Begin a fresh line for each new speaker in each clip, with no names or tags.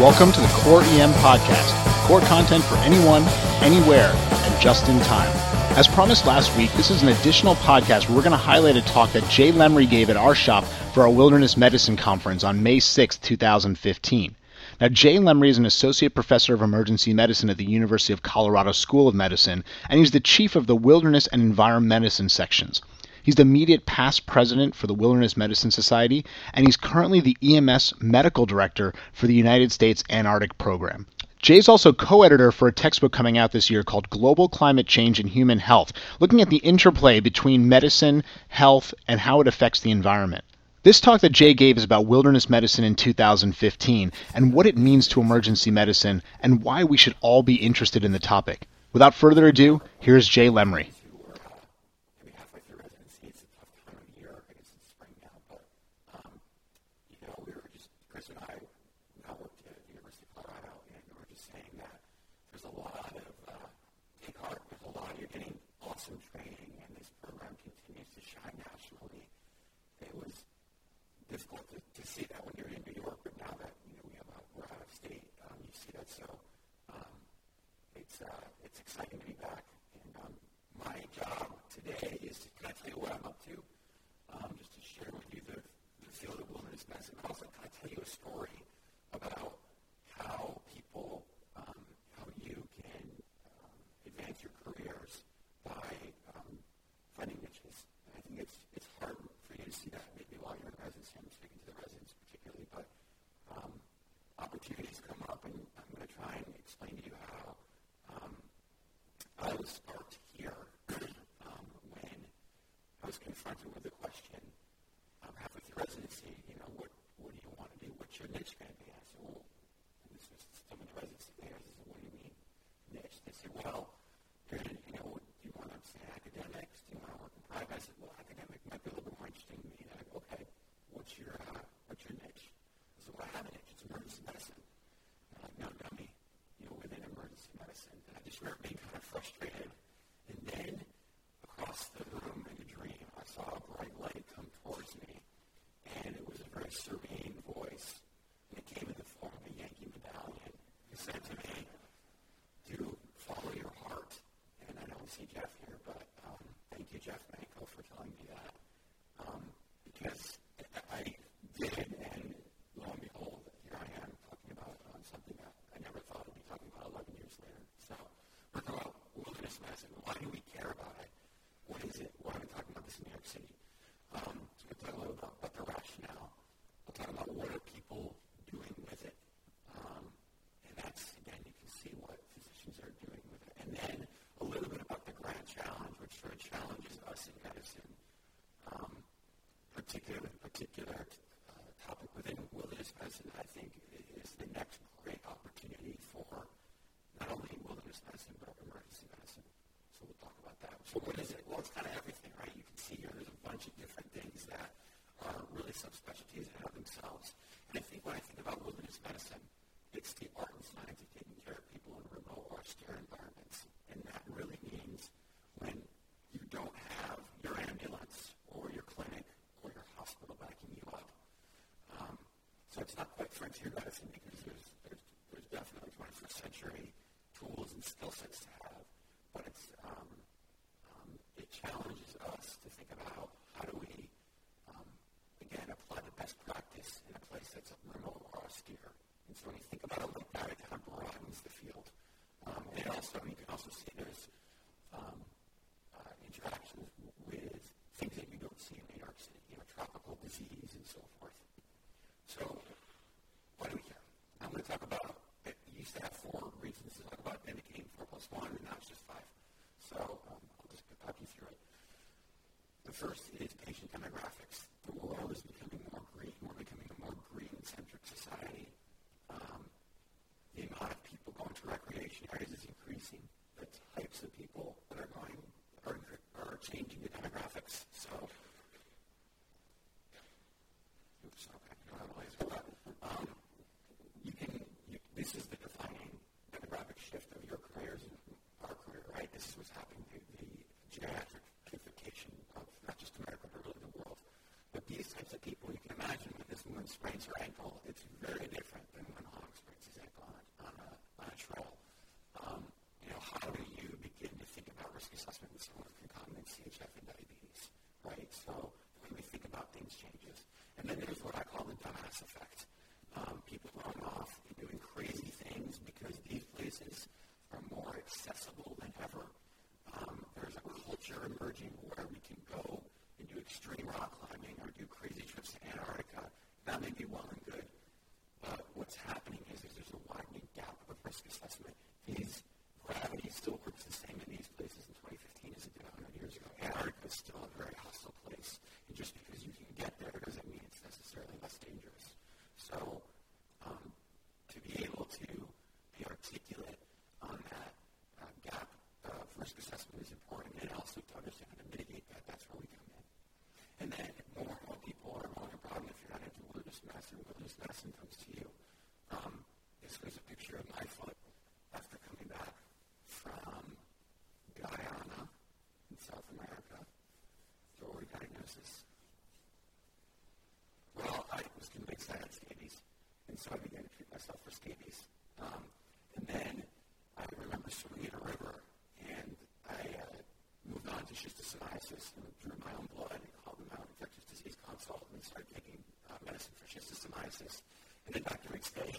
Welcome to the Core EM Podcast, core content for anyone, anywhere, and just in time. As promised last week, this is an additional podcast where we're going to highlight a talk that Jay Lemery gave at our shop for our Wilderness Medicine Conference on May 6, 2015. Now, Jay Lemery is an associate professor of emergency medicine at the University of Colorado School of Medicine, and he's the chief of the Wilderness and Environment Medicine sections. He's the immediate past president for the Wilderness Medicine Society, and he's currently the EMS medical director for the United States Antarctic Program. Jay's also co editor for a textbook coming out this year called Global Climate Change and Human Health, looking at the interplay between medicine, health, and how it affects the environment. This talk that Jay gave is about wilderness medicine in 2015 and what it means to emergency medicine and why we should all be interested in the topic. Without further ado, here's Jay story. Lemery.
It's not quite frontier medicine because there's, there's, there's definitely 21st century tools and skill sets to have, but it's, um, um, it challenges us to think about how do we, um, again, apply the best practice in a place that's remote or austere. And so when you think about it like that, it kind of broadens the field. Um, and also, you can also see there's um, uh, interactions with things that you don't see in New York City, you know, tropical disease and so forth. So what do we care? I'm going to talk about, it used to have four reasons to talk about, then it became four plus one, and now it's just five. So um, I'll just talk you through it. The first is patient demographics. The world is becoming more green. We're becoming a more green-centric society. Um, the amount of people going to recreation areas is increasing. The types of people that are going are, are changing the demographics. So, oops, okay, I don't have a laser, but um, you can, you, this is the defining demographic shift of your careers and our career, right? This is what's happening, the, the geriatrification of not just America, but really the world. But these types of people, you can imagine when this sprains her ankle,
and drew my own blood and called them out. Infectious Disease Consult and started taking uh, medicine for schistosomiasis. And then Dr. McStay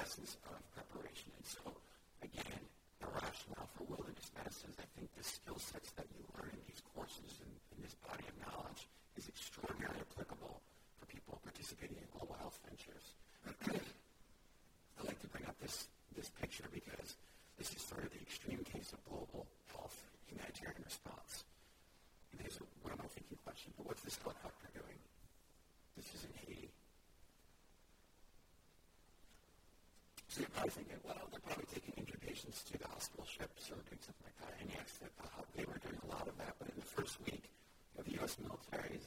essence of uh, preparation. And so, again, the rationale for wilderness medicine I think the skill sets that you learn in these courses I was thinking, well, they're probably taking injured patients to the hospital ships or doing something like that. And yes, uh, they were doing a lot of that. But in the first week of the U.S. military's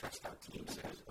stressed out team says,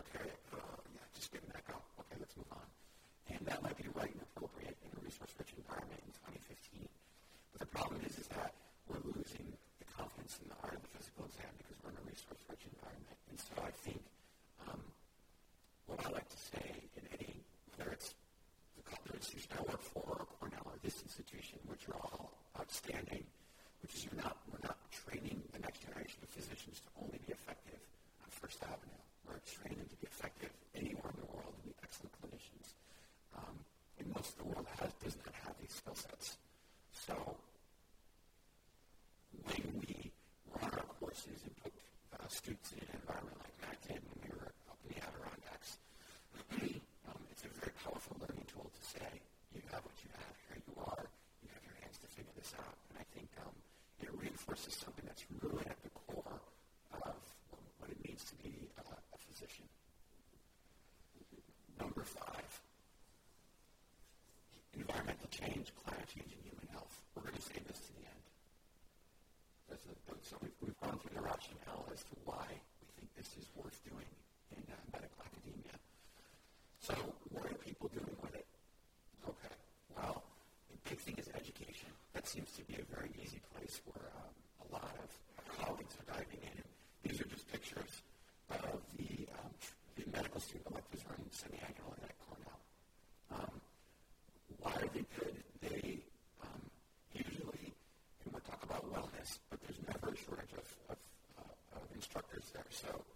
instructors there. So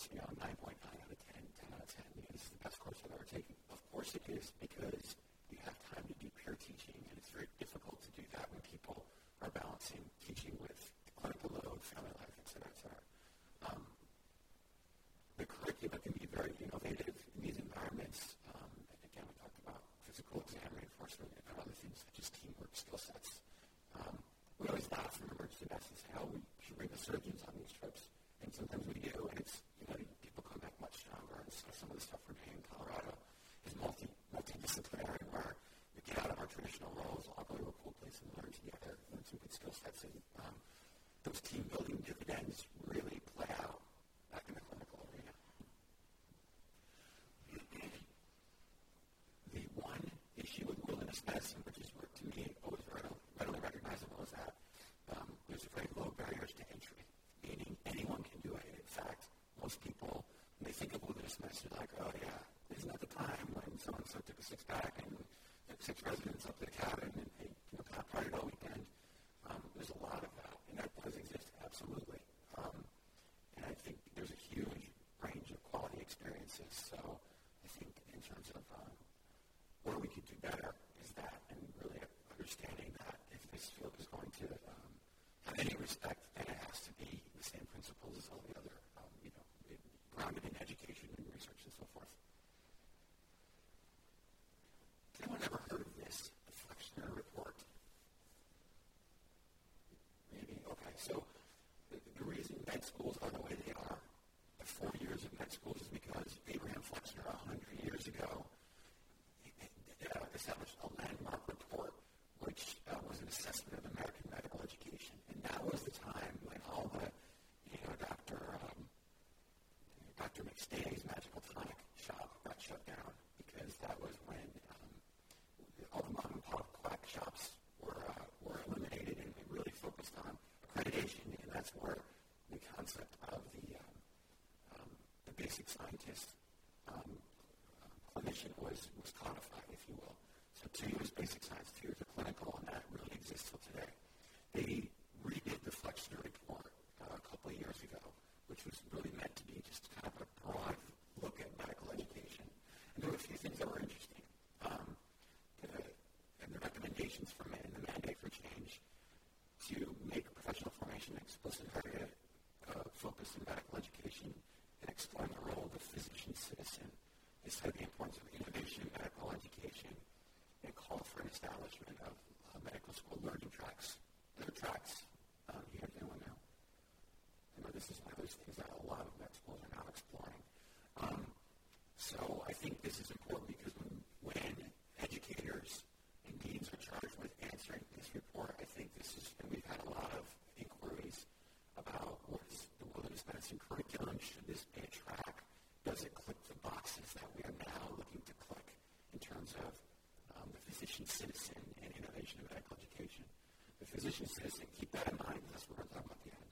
奇妙的脉。You're like, oh yeah, isn't that the time when so and so took a six pack and six residents up to the cabin? and that's where the concept of the, um, um, the basic scientist um, uh, clinician was, was codified, if you will. So two years basic science, two years of clinical, and that really exists till today. They redid the Flexner report uh, a couple of years ago, which was really meant to be just kind of a broad look at medical education. And there were a few things that were interesting. Um, the, and the recommendations from it and the mandate for change to make an explicit area uh, focus in medical education and exploring the role of the physician citizen. They said the importance of innovation in medical education and called for an establishment of uh, medical school learning tracks. There are tracks um, here. in Illinois. I know this is one of those things that a lot of med schools are now exploring. Um, so I think this is important because when, when educators and deans are charged with answering this report, I think this is, and we've had a lot of about what is the wilderness medicine curriculum, should this be a track, does it click the boxes that we are now looking to click in terms of um, the physician citizen and innovation in medical education. The physician citizen, keep that in mind, that's what we're talking about at the end.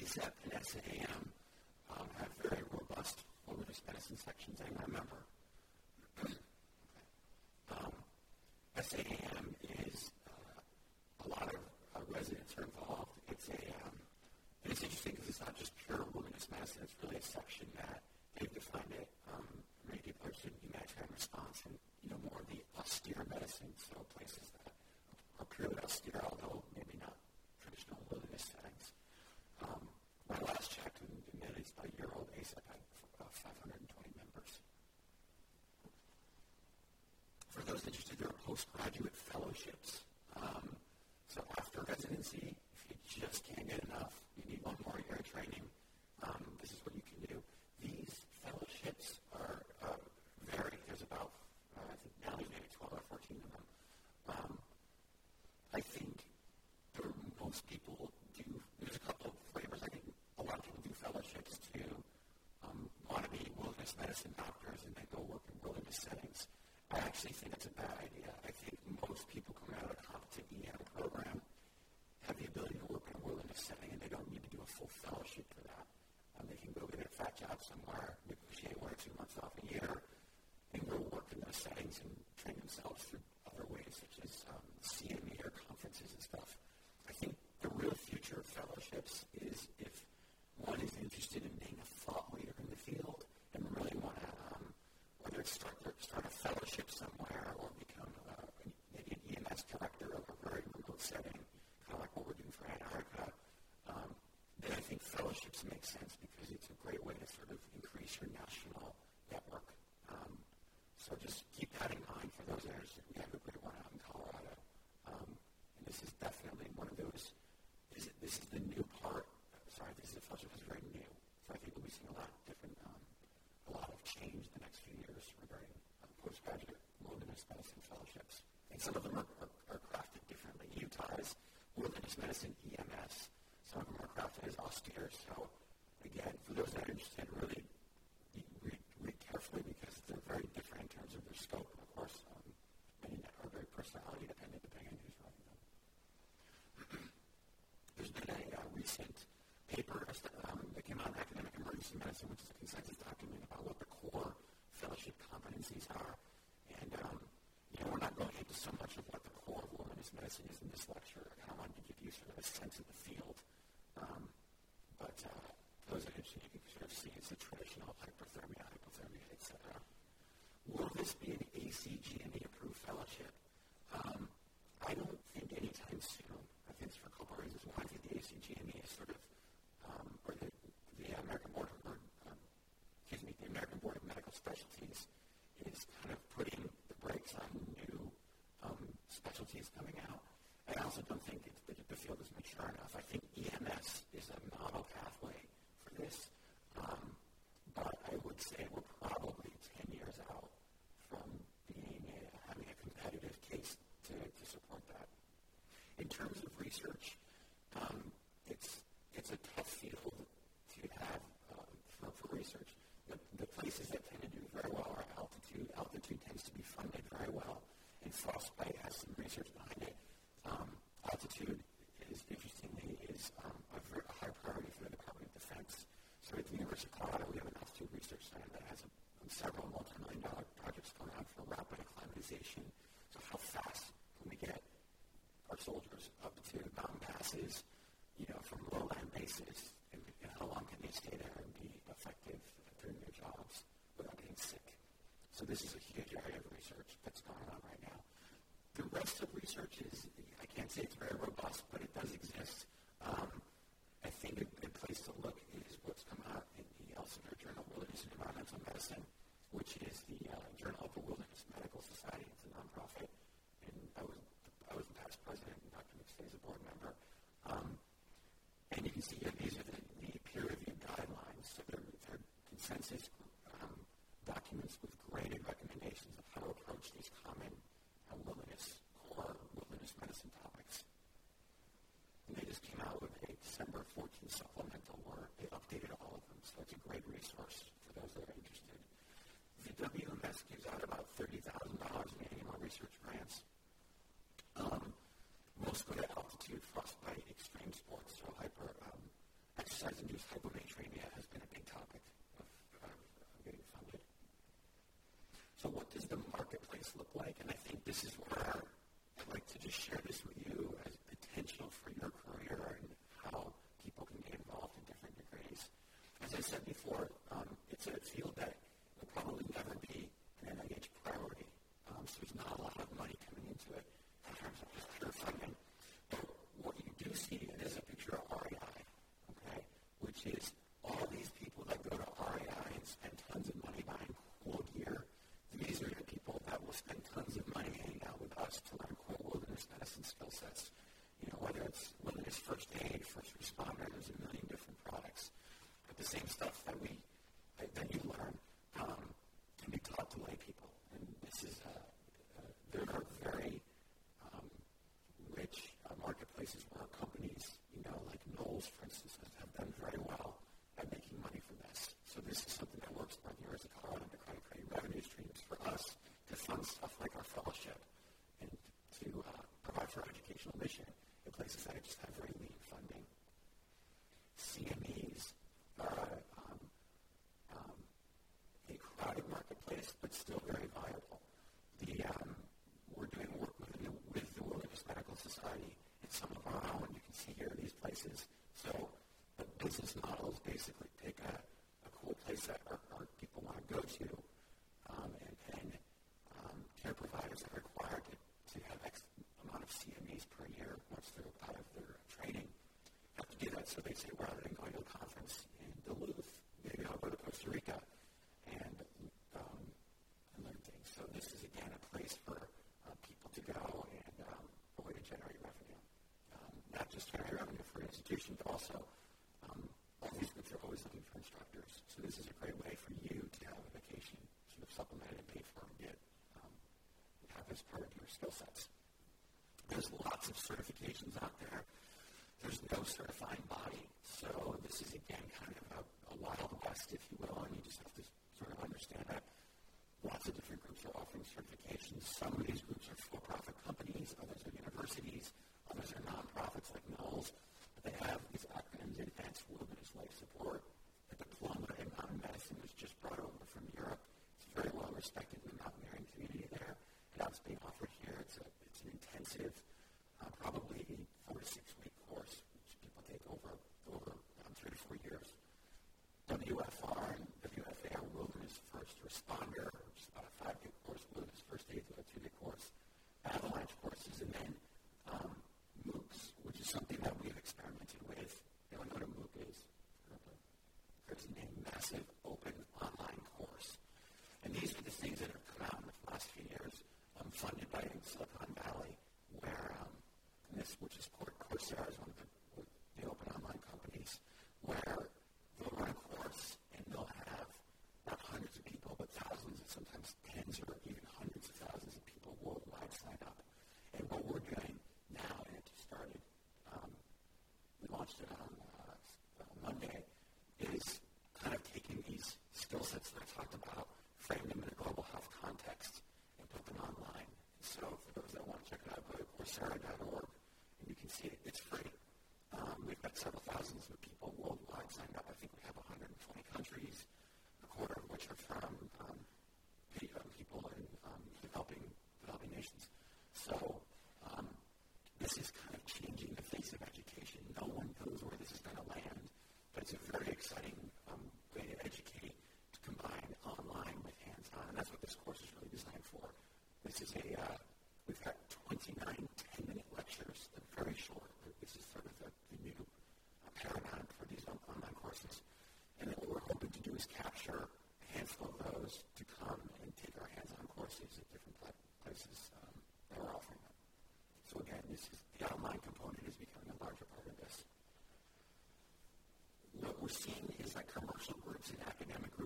ACEP and SAM um, have very robust wilderness medicine sections, I remember. um, SAM is uh, a lot of uh, residents are involved. It's a um, and it's interesting because it's not just pure It's really a section that they've defined it. Um, many people are interested in humanitarian response and you know more of the austere medicine, so places that are purely austere, although maybe not traditional wilderness settings. Um, my last check in, in it's a year old. ACEP had uh, 520 members. For those interested, there are postgraduate fellowships. Um, so after residency, if you just can't get enough, you need one more year of training. Fellowship for that. Um, on the world display settings and then go work go into settings. I actually think that's a bad idea you can close people to email program. Have the ability to more in the settings and they don't need to do a full fellowship for that. they can go get a fat job somewhere, negotiate one or two months off a year, and go work in those settings and train themselves through other ways, such as um, CME or conferences and stuff. I think the real future of fellowships is if one is interested in being a thought leader in the field and really want to, um, whether it's start, start a fellowship somewhere or become uh, maybe an EMS director of a very remote setting, kind of like what we're doing for Antarctica, um, then I think fellowships make sense because it's a great way to sort of increase your national network. Um, so just keep that in mind for those that are interested. We have a great one out in Colorado. Um, and this is definitely one of those, this is, this is the new part. Sorry, this is a fellowship that's very new. So I think we'll be seeing a lot of different, um, a lot of change in the next few years regarding um, postgraduate wilderness medicine fellowships. And some of them are, are, are crafted differently. Utah's wilderness medicine EMS. Some of them are crafted as austere. So again, for those that are interested, really read, read carefully because they're very different in terms of their scope. Of course, um, many are very personality dependent depending on who's running them. There's been a uh, recent paper um, that came out in Medicine, which is a consensus document about what the core fellowship competencies are. And, um, you know, we're not going into so much of what the core of wilderness medicine is in this lecture. I kind of wanted to give you sort of a sense of the field. Um, but uh, those that are interested, you can sort of see it's a traditional hyperthermia, hypothermia, etc. Will this be an ACGME approved fellowship? Um, I don't think anytime soon. I think it's for a couple of reasons. One, I think the ACGME is sort of, um, or the, the American Board of, or, um, excuse me, the American Board of Medical Specialties is kind of putting the brakes on new um, specialties coming out. I also don't think that the field is mature enough. I think EMS is a model pathway for this, um, but I would say we're probably 10 years out from being a, having a competitive case to, to support that. In terms of research, um, it's it's a tough field to have um, for, for research. The, the places that tend to do very well are altitude. Altitude tends to be funded very well, and frostbite has some research behind it. Um, Altitude is interestingly is um, a, very, a high priority for the Department of Defense. So at the University of Colorado, we have an altitude research center that has a, several multi-million dollar projects going on for rapid acclimatization. So how fast can we get our soldiers up to about look like. And I think this is where I'd like to just share this with you. salvation skill sets. There's lots of certifications out there. There's no certifying body. So this is, again, kind of a, a wild west, if you will, and you just have to sort of understand that lots of different groups are offering certifications. Some of these groups are for-profit companies, others are universities, others are nonprofits like NOLS, but they have these acronyms, Advanced Wilderness Life Support. The diploma in mountain medicine was just brought over from Europe. It's very well respected in the mountaineering community there, and that's being offered expensive, uh, probably four to six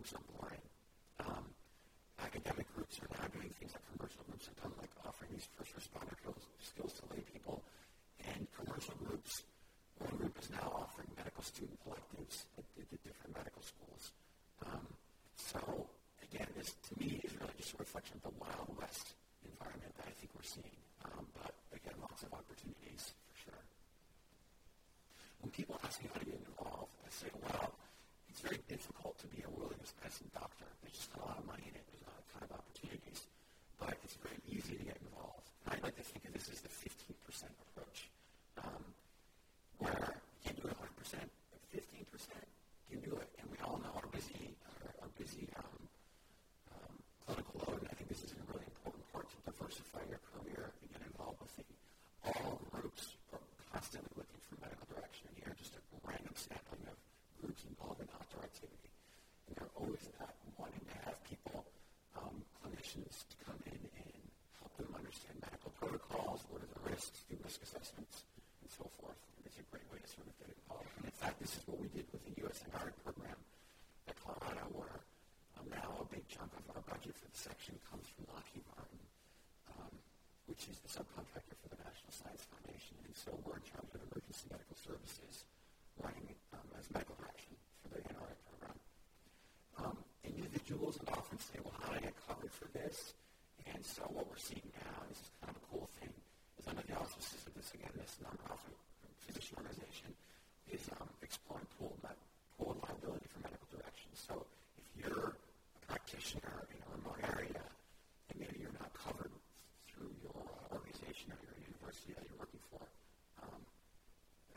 groups are boring. Um, academic groups are now doing things that commercial groups have done, like offering these first responder skills to lay people. And commercial groups, one group is now offering medical student electives at, at different medical schools. Um, so again, this to me is really just a reflection of the Wild West environment that I think we're seeing. Um, but again, lots of opportunities for sure. When people ask me how to get involved, I say, well, it's very it's to be a wilderness medicine doctor. There's just a lot of money in it. There's not a ton of opportunities. But it's very easy to get involved. And I like to think of this as the 15% approach, um, where you can't do it 100%, but 15% can do it. And we all know our busy, our, our busy um, um, clinical load. And I think this is a really important part to diversify your career and get involved with the, all groups are constantly looking for medical direction. And here, just a random sampling of groups involved in outdoor activity. And they're always that wanting to have people, um, clinicians, to come in and help them understand medical protocols, what are the risks, do risk assessments, and so forth. And it's a great way to sort of get involved. And in fact, this is what we did with the U.S. Guard program at Colorado, where um, now a big chunk of our section comes from Lockheed Martin, um, which is the subcontractor for the National Science Foundation. And so we're in charge of emergency medical services running um, as medical direction for the NRA program. Um, individuals would often say, well, how do I get covered for this? And so what we're seeing now, and this is kind of a cool thing, is under the auspices of this, again, this nonprofit physician organization, is um, exploring pooled, med- pooled liability for medical direction. So if you're a practitioner in a remote area, and maybe you're not covered through your uh, organization or your university that you're working for, um,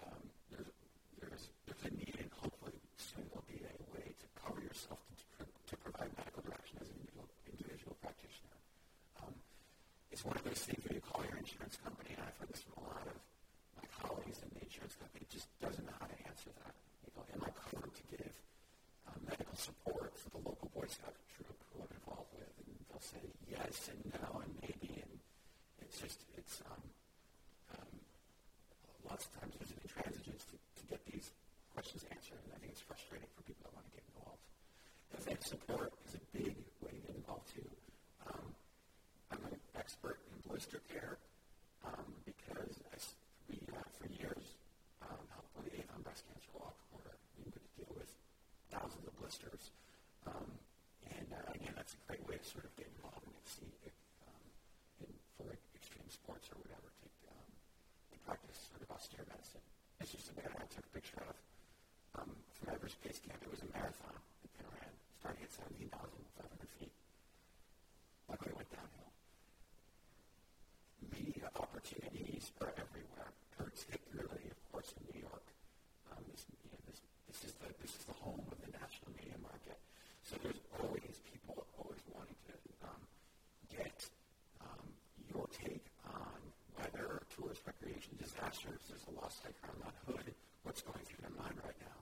um, there's, there's, there's a need, and hopefully soon there'll be a way to cover yourself to, to, to provide medical direction as an individual, individual practitioner. Um, it's one of those things where you call your insurance company, and I've heard this from a lot of my colleagues in the insurance company, just doesn't know how to answer that. You go, am I covered to give um, medical support for the local Boy Scout troop who I'm involved with? And they'll say yes and no and maybe, and it's just, it's, um, um, lots of times there's an intransigence to, to get these questions answered, and I think it's frustrating for people that want to get involved. Event support is a big way to get involved too. Um, I'm an expert in blister care um, because I, we, uh, for years, um, helped with the Avon Breast Cancer Law Order. We would deal with thousands of blisters. Um, and uh, again, that's a great way to sort of get involved and see if, um, in, for extreme sports or whatever, take, um, to austere medicine. It's just a guy I took a picture of um, from Everest Base Camp. It was a marathon that they ran, starting at 17,500 feet. Luckily, it went downhill. Media opportunities are everywhere, particularly, of course, in New York. Um, this, you know, this, this, is the, this is the home of the national media market. So there's always people always wanting to um, get um, your take on weather, tourist recreation, disasters. There's a lost Hood. What's going through their mind right now?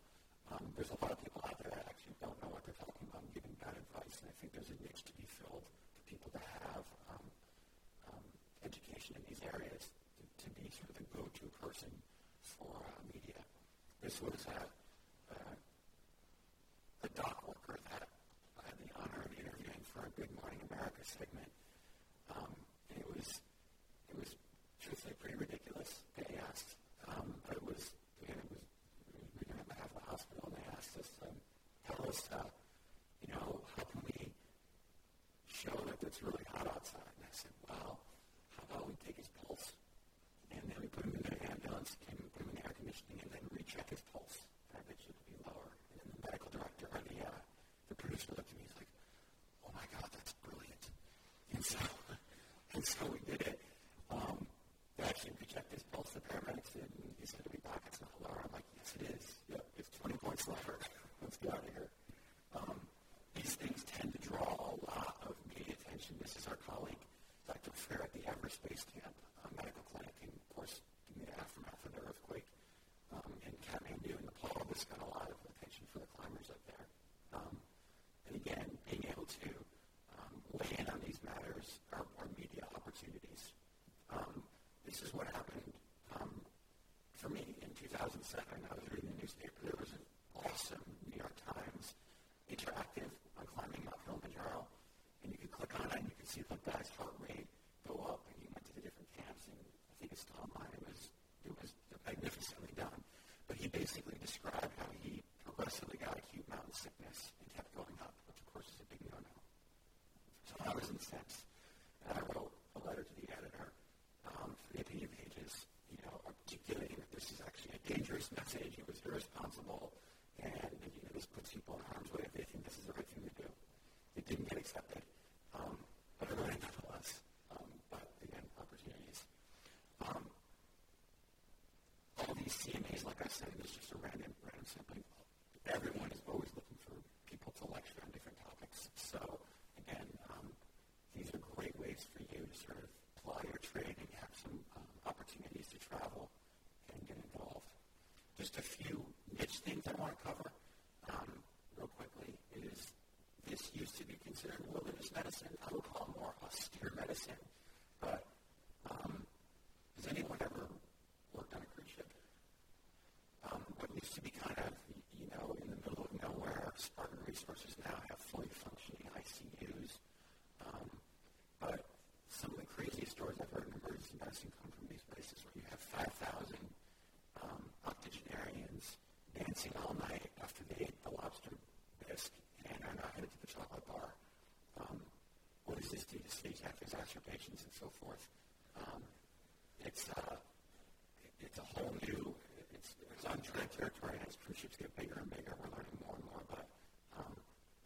Um, there's a lot of people out there that actually don't know what they're talking about and giving bad advice. And I think there's a niche to be filled for people to have um, um, education in these areas to, to be sort of the go-to person for uh, media. This was uh, a dock worker that I had the honor of interviewing for a Good Morning America segment. Um, and it was it was truthfully pretty ridiculous. They asked, um, but it was again it was we were doing it on behalf of the hospital, and they asked us, um, tell us, uh, you know, how can we show that it's really hot outside? And I said, well, how about we take his pulse, and then we put him in an ambulance, and we put him in air conditioning, and then recheck his pulse. And I bet you it'll be lower. And then the medical director or the uh, the producer looked at me. He's like, oh my god, that's brilliant. And so, and so we did it. Um, they actually rechecked his pulse. The paramedics did, and he said to me, Doc, it's not lower. I'm like, yes, it is. Yep, it's 20 points lower. Let's get out of here. Um, these things tend to draw a lot of media attention. This is our colleague, Dr. Fair at the Everest Base Camp uh, Medical Clinic, and of course, in the aftermath of the earthquake um, in Kathmandu, Nepal, this got a lot of attention for the climbers up there. Um, and again, being able to um, weigh in on these matters are, are media opportunities. Um, this is what happened um, for me in 2007. I was reading the newspaper. There was an awesome New York Times interactive on climbing Mount Kilimanjaro, and you could click on it and you could see the guy's heart rate go up, and he went to the different camps. And I think it's Tom Line. It was it was magnificently done. But he basically described how he progressively got acute mountain sickness and kept going up, which of course is a big no-no. So I was incensed, and I wrote a letter to the editor um, for the opinion pages, you know, articulating that this message. It was irresponsible, and you know, this puts people in harm's way if they think this is the right thing to do. It didn't get accepted, um, but I learned nonetheless. Um, but again, opportunities. Um, all these CMAs, like I said, is just a random, random sampling. Everyone is always looking for people to lecture on different topics. So again, um, these are great ways for you to sort of ply your trade and have some um, opportunities to travel. Just a few niche things I want to cover um, real quickly is this used to be considered wilderness medicine. I would call it more austere medicine. But um, has anyone ever worked on a cruise ship? Um, what used to be kind of, you know, in the middle of nowhere, Spartan resources now have fully functioning ICUs. Um, but some of the craziest stories I've heard in emergency medicine come from these places where you have 5,000 um, octogenarians all night after they ate the lobster bisque and are not headed to the chocolate bar. Um, what does this do to stage exacerbations and so forth? Um, it's uh, it's a whole new it's, it's uncharted territory as cruise ships get bigger and bigger. We're learning more and more, but um,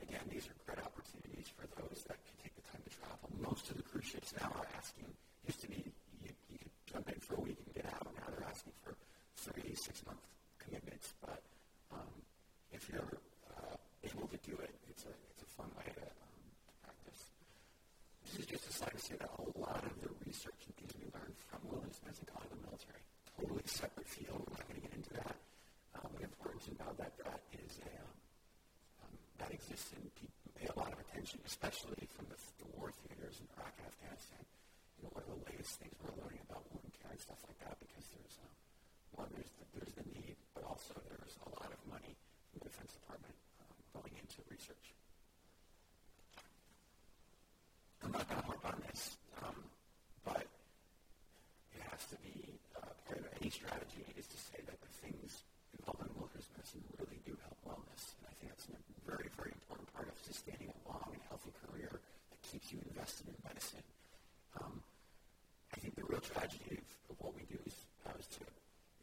again, these are great opportunities for those that can take the time to travel. Most of the cruise ships now are asking. Used to be you, you could jump in for a week and get out. Now they're asking for three, six month commitments. But you're uh, able to do it, it's a it's a fun way to, um, to practice. This is just a slide to say that a lot of the research and things we learned from wilderness medicine come out of the military. Totally separate field. We're not going to get into that. Um, the importance to know that that is a um, um, that exists and people pay a lot of attention, especially from the, the war theaters in Iraq and Afghanistan. You know, what are the latest things we're learning about wound care and stuff like that? Because there's um, one, there's the, there's the need, but also there's a lot of money Defense Department um, going into research. I'm not going to harp on this, um, but it has to be uh, part of any strategy is to say that the things involved in wilderness medicine really do help wellness. And I think that's a very, very important part of sustaining a long and healthy career that keeps you invested in medicine. Um, I think the real tragedy of, of what we do is, uh, is, to,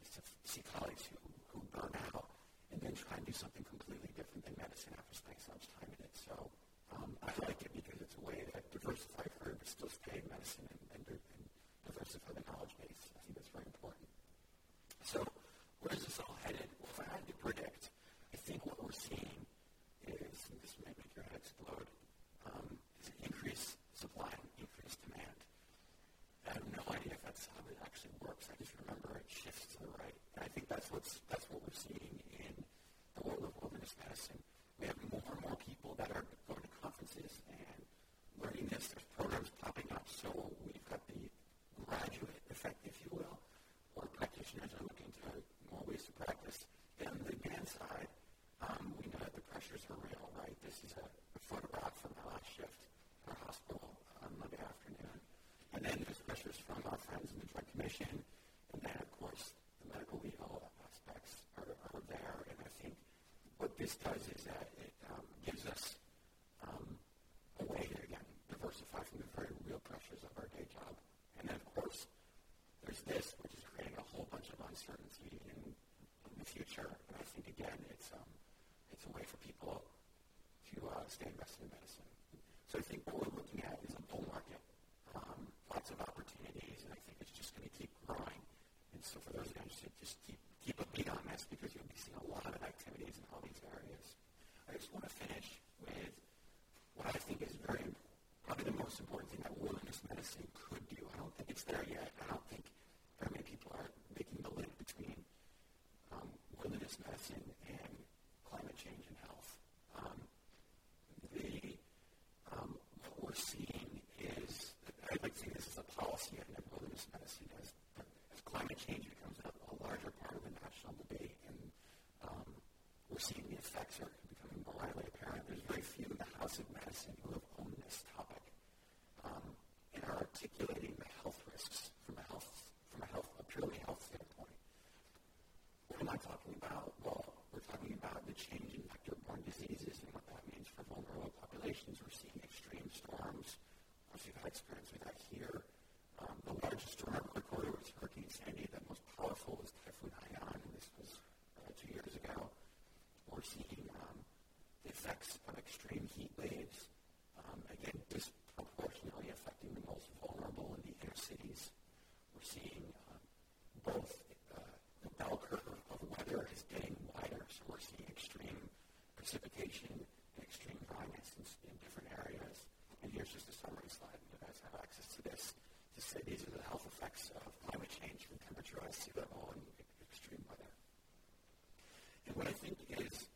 is to see colleagues who, who burn out and then try and do something completely different than medicine after spending so much time in it. So um, I like it because it's a way to diversify stay in medicine and, and, and diversify the knowledge base. I think that's very important. So where is this all headed? Well, if I had to predict, I think what we're seeing is, and this may make your head explode, um, is an increased supply and increased demand. I have no idea if that's how it actually works. I just remember it shifts to the right. And I think that's what's that's what we're seeing in the world of wilderness medicine. We have more and more people that are going to conferences and learning this. There's programs popping up. So we've got the graduate effect, if you will, practitioners are looking to more ways to practice. Then on the demand side, um, we know that the pressures are real, right? This is a, not talking about, well, we're talking about the change in vector-borne diseases and what that means for vulnerable populations. We're seeing extreme storms. We've had experience with that here. Um, the largest storm ever recorded was Hurricane Sandy. The most powerful was Typhoon Haiyan, and this was uh, two years ago. We're seeing um, the effects of extreme heat waves, um, again, disproportionately affecting the most vulnerable in the inner cities. precipitation and extreme climates in, in different areas. And here's just a summary slide. You guys have access to this to say these are the health effects of climate change from temperature rise, sea level, and extreme weather. And what I think is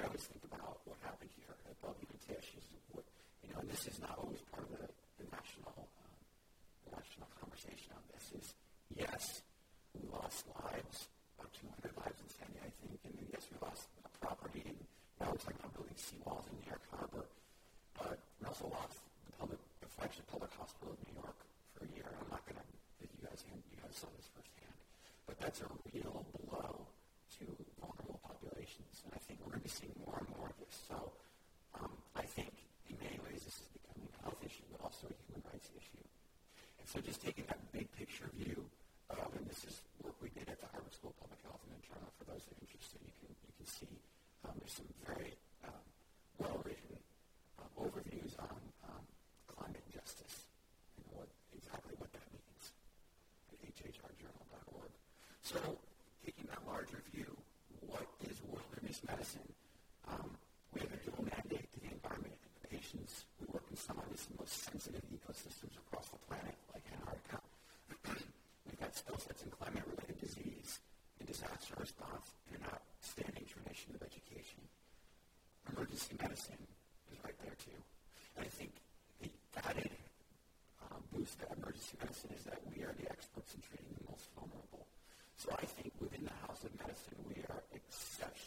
I always think about what happened here at Bubby Matish you know, and this is not always part of the, the national um, national conversation on this is, yes, we lost lives, about 200 lives in Sandy, I think, and then yes, we lost property, and now it's like about building seawalls in New York Harbor, but we also lost the public, the flagship public hospital in New York for a year. I'm not going to, you guys, you guys saw this firsthand, but that's a real seeing more and more of this. So um, I think in many ways this is becoming a health issue, but also a human rights issue. And so just taking that big picture view, uh, and this is work we did at the Harvard School of Public Health in Toronto. For those that are interested, you can you can see um, there's some very um, well-written uh, overviews on um, climate justice and what exactly what that means at hhrjournal.org. So taking that larger view, what is wilderness medicine? Um, we have a dual mandate to the environment and the patients. We work in some of the most sensitive ecosystems across the planet, like Antarctica. We've got skill sets in climate-related disease and disaster response and an outstanding tradition of education. Emergency medicine is right there too. And I think the added um, boost to emergency medicine is that we are the experts in treating the most vulnerable. So I think within the House of Medicine, we are exceptionally